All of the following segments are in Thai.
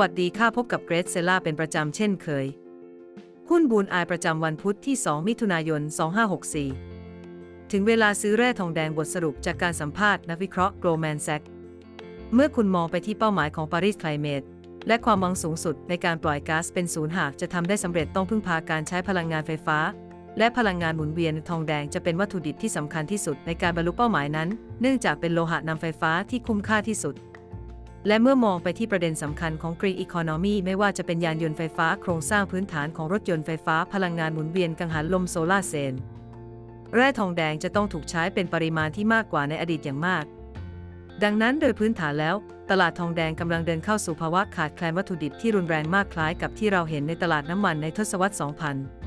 วัสดีค่ะพบกับเกรซเซล่าเป็นประจำเช่นเคย หุ้นบูนอายประจำวันพุธที่ 2 มิถุนายน 2564 ถึงเวลาซื้อแร่ทองแดงบทสรุปจากการสัมภาษณ์นักวิเคราะห์ Goldman Sachs เมื่อคุณมองไปที่เป้าหมายของ Paris Climate และความหวังสูงสุดในการปล่อยก๊าซเป็นศูนย์หากจะทำได้สำเร็จต้องพึ่งพาการใช้พลังงานไฟฟ้า และพลังงานหมุนเวียนทองแดงจะเป็นวัตถุดิบที่สำคัญที่สุดในการบรรลุเป้าหมายนั้น เนื่องจากเป็นโลหะนำไฟฟ้าที่คุ้มค่าที่สุด และเมื่อมองไปที่ประเด็นสำคัญของ Green Economy ไม่ว่าจะเป็นยานยนต์ไฟฟ้าโครงสร้างพื้นฐานของรถยนต์ไฟฟ้าพลังงานหมุนเวียนกังหันลมโซลาร์เซลล์แร่ทองแดงจะต้องถูกใช้เป็นปริมาณที่มากกว่าในอดีตอย่างมาก ดังนั้นโดยพื้นฐานแล้ว ตลาดทองแดงกำลังเดินเข้าสู่ภาวะขาดแคลนวัตถุดิบที่รุนแรงมากคล้ายกับที่เราเห็นในตลาดน้ำมันในทศวรรษ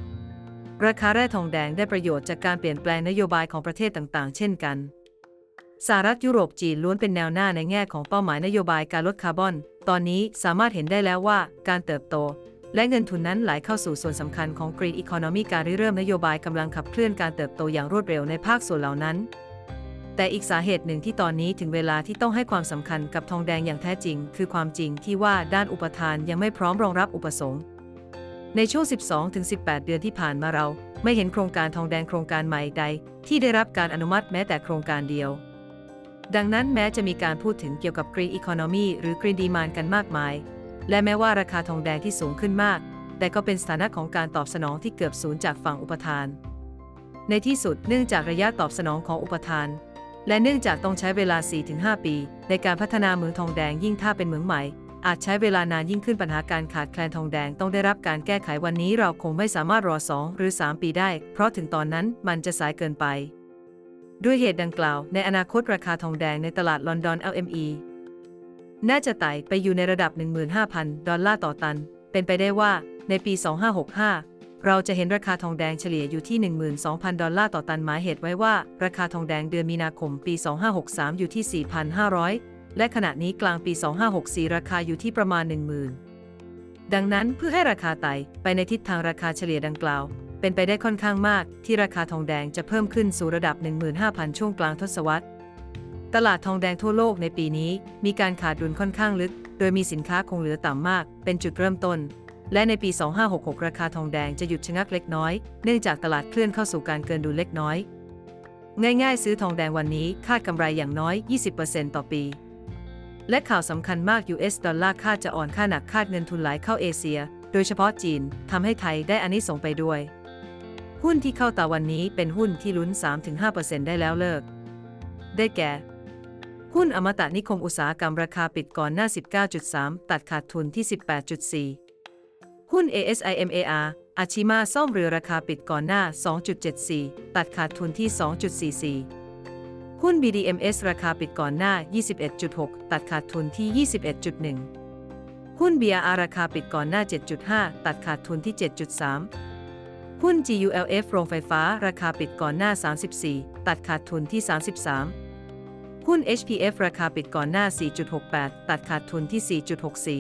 2000 ราคาแร่ทองแดงได้ประโยชน์จากการเปลี่ยนแปลงนโยบายของประเทศต่างๆ เช่นกัน สหรัฐยุโรปจีนล้วนเป็นแนวหน้าในแง่ของเป้าหมายนโยบายการลดคาร์บอน ตอนนี้สามารถเห็นได้แล้วว่าการเติบโต และเงินทุนนั้นไหลเข้าสู่ส่วนสำคัญของ Green Economy การริเริ่มนโยบายกำลังขับเคลื่อนการเติบโตอย่างรวดเร็วในภาคส่วนเหล่านั้น แต่อีกสาเหตุหนึ่งที่ตอนนี้ถึงเวลาที่ต้องให้ความสำคัญกับทองแดงอย่างแท้จริง คือความจริงที่ว่าด้านอุปทานยังไม่พร้อมรองรับอุปสงค์ในช่วง 12-18 เดือนที่ผ่านมาเรา ไม่เห็นโครงการทองแดงโครงการใหม่ใด ที่ได้รับการอนุมัติแม้แต่โครงการเดียว ดังนั้นแม้จะมีการพูดถึงเกี่ยวกับ Green Economy หรือ Green Demand กันมากมาย และแม้ว่าราคาทองแดงที่สูงขึ้นมาก แต่ก็เป็นสถานะของการตอบสนองที่เกือบศูนย์จากฝั่งอุปทาน ในที่สุดเนื่องจากระยะตอบสนองของอุปทาน และเนื่องจากต้องใช้เวลา 4-5 ปี ในการพัฒนาเหมืองทองแดงยิ่งถ้าเป็นเหมืองใหม่ อาจใช้เวลานานยิ่งขึ้นปัญหาการขาดแคลนทองแดงต้องได้รับการแก้ไขวันนี้เราคงไม่สามารถรอ 2 หรือ 3 ปีได้ เพราะถึงตอนนั้นมันจะสายเกินไป ด้วยเหตุดังกล่าว ในอนาคตราคาทองแดงในตลาดลอนดอน LME น่าจะไต่ไปอยู่ในระดับ 15,000 ดอลลาร์ต่อตัน เป็นไปได้ว่าในปี 2565 เราจะเห็นราคาทองแดงเฉลี่ยอยู่ที่ 12,000 ดอลลาร์ต่อตันหมายเหตุไว้ว่า ราคาทองแดงเดือนมีนาคมปี 2563 อยู่ที่ 4,500 และขณะนี้กลางปี 2564 ราคาอยู่ที่ประมาณ 10,000 ดังนั้นเพื่อให้ราคาไต่ไปในทิศทางราคาเฉลี่ยดังกล่าว เป็นไปได้ค่อนข้างมากที่ราคาทองแดงจะเพิ่มขึ้นสู่ระดับ 15,000 ช่วงกลางทศวรรษ ตลาดทองแดงทั่วโลกในปีนี้มีการขาดดุลค่อนข้างลึก โดยมีสินค้าคงเหลือต่ำมาก เป็นจุดเริ่มต้น และในปี 2566 ราคาทองแดงจะหยุดชะงักเล็กน้อย เนื่องจากตลาดเคลื่อนเข้าสู่การเกินดุลเล็กน้อย ง่ายๆ ซื้อทองแดงวันนี้คาดกำไรอย่างน้อย 20%ต่อปี และข่าวสำคัญมาก US ดอลลาร์คาดจะอ่อนค่าหนักคาดเงินทุนไหลเข้าเอเชีย โดยเฉพาะจีนทำให้ไทยได้อานิสงส์ไปด้วย หุ้นที่เข้าตาวันนี้เป็นหุ้นที่ลุ้น 3-5%ได้แล้วเลิก ได้แก่ หุ้นอมตะนิคมอุตสาหกรรมราคาปิดก่อนหน้า 19.3 ตัดขาดทุนที่ 18.4 หุ้น ASIMAR อาชิมาซ่อมเรือราคาปิดก่อนหน้า 2.74 ตัดขาดทุนที่ 2.44 หุ้น BDMs ราคาปิดก่อนหน้า 21.6 ตัดขาดทุนที่ 21.1 หุ้น BRR ราคาปิดก่อนหน้า 7.5 ตัดขาดทุนที่ 7.3 หุ้น GULF โรงไฟฟ้า ราคาปิดก่อนหน้า 34 ตัดขาดทุนที่ 33 หุ้น HPF ราคาปิดก่อนหน้า 4.68 ตัดขาดทุนที่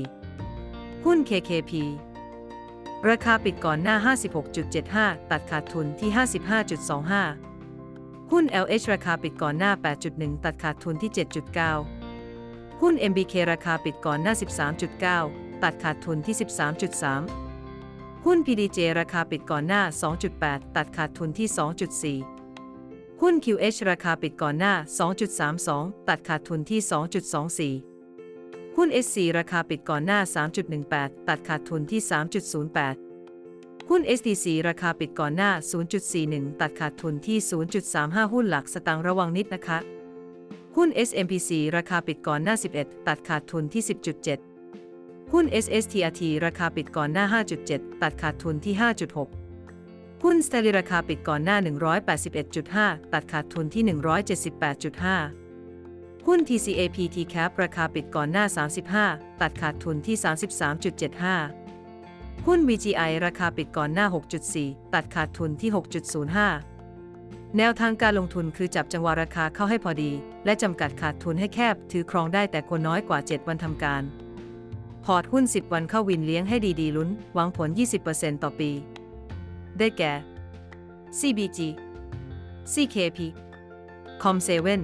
4.64 หุ้น KKP ราคาปิดก่อนหน้า 56.75 ตัดขาดทุนที่ 55.25 หุ้น LH ราคาปิดก่อนหน้า 8.1 ตัดขาดทุนที่ 7.9 หุ้น MBK ราคาปิดก่อนหน้า 13.9 ตัดขาดทุนที่ 13.3 หุ้น PDJ ราคาปิดก่อนหน้า 2.8 ตัดขาดทุนที่ 2.4 หุ้น QH ราคาปิดก่อนหน้า 2.32 ตัดขาดทุนที่ 2.24 หุ้น SC ราคาปิดก่อนหน้า 3.18 ตัดขาดทุนที่ 3.08 หุ้น SDC ราคาปิดก่อนหน้า 0.41 ตัดขาดทุนที่ 0.35 หุ้นหลักสตางค์ระวังนิดนะคะ หุ้น SMPC ราคาปิดก่อนหน้า 11 ตัดขาดทุนที่ 10.7 หุ้น SSTRT ราคาปิดก่อนหน้า 5.7 ตัดขาดทุนที่ 5.6 หุ้น s t e l l y ราคาปิดก่อนหน้า 181.5 ตัดขาดทุนที่ 178.5 หุ้น TCAP TCAP ราคาปิดก่อนหน้า 35 ตัดขาดทุนที่ 33.75 หุ้น VGI ราคาปิดก่อนหน้า 6.4 ตัดขาดทุนที่ 6.05 แนวทางการลงทุนคือจับจังหวะราคาเข้าให้พอดี และจำกัดขาดทุนให้แคบ ถือครองได้แต่ควรน้อยกว่า 7 วันทำการ พอร์ตหุ้น 10 วันเข้าวินเลี้ยงให้ดีๆลุ้น หวังผล 20%ต่อปี ได้แก่ CBG CKP Com7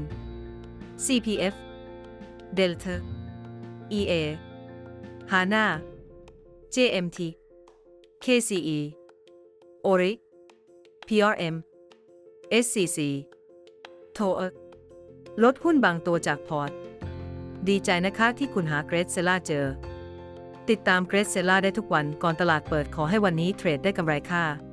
CPF Delta EA HANA JMT KCE ORI PRM SCC โทเอลดหุ้นบางตัวจากพอร์ต ดีใจนะคะที่คุณหาเกรดเซล่าเจอ ติดตามเกรซเซล่าได้ทุกวันก่อนตลาดเปิดขอให้วันนี้เทรดได้กำไรค่ะ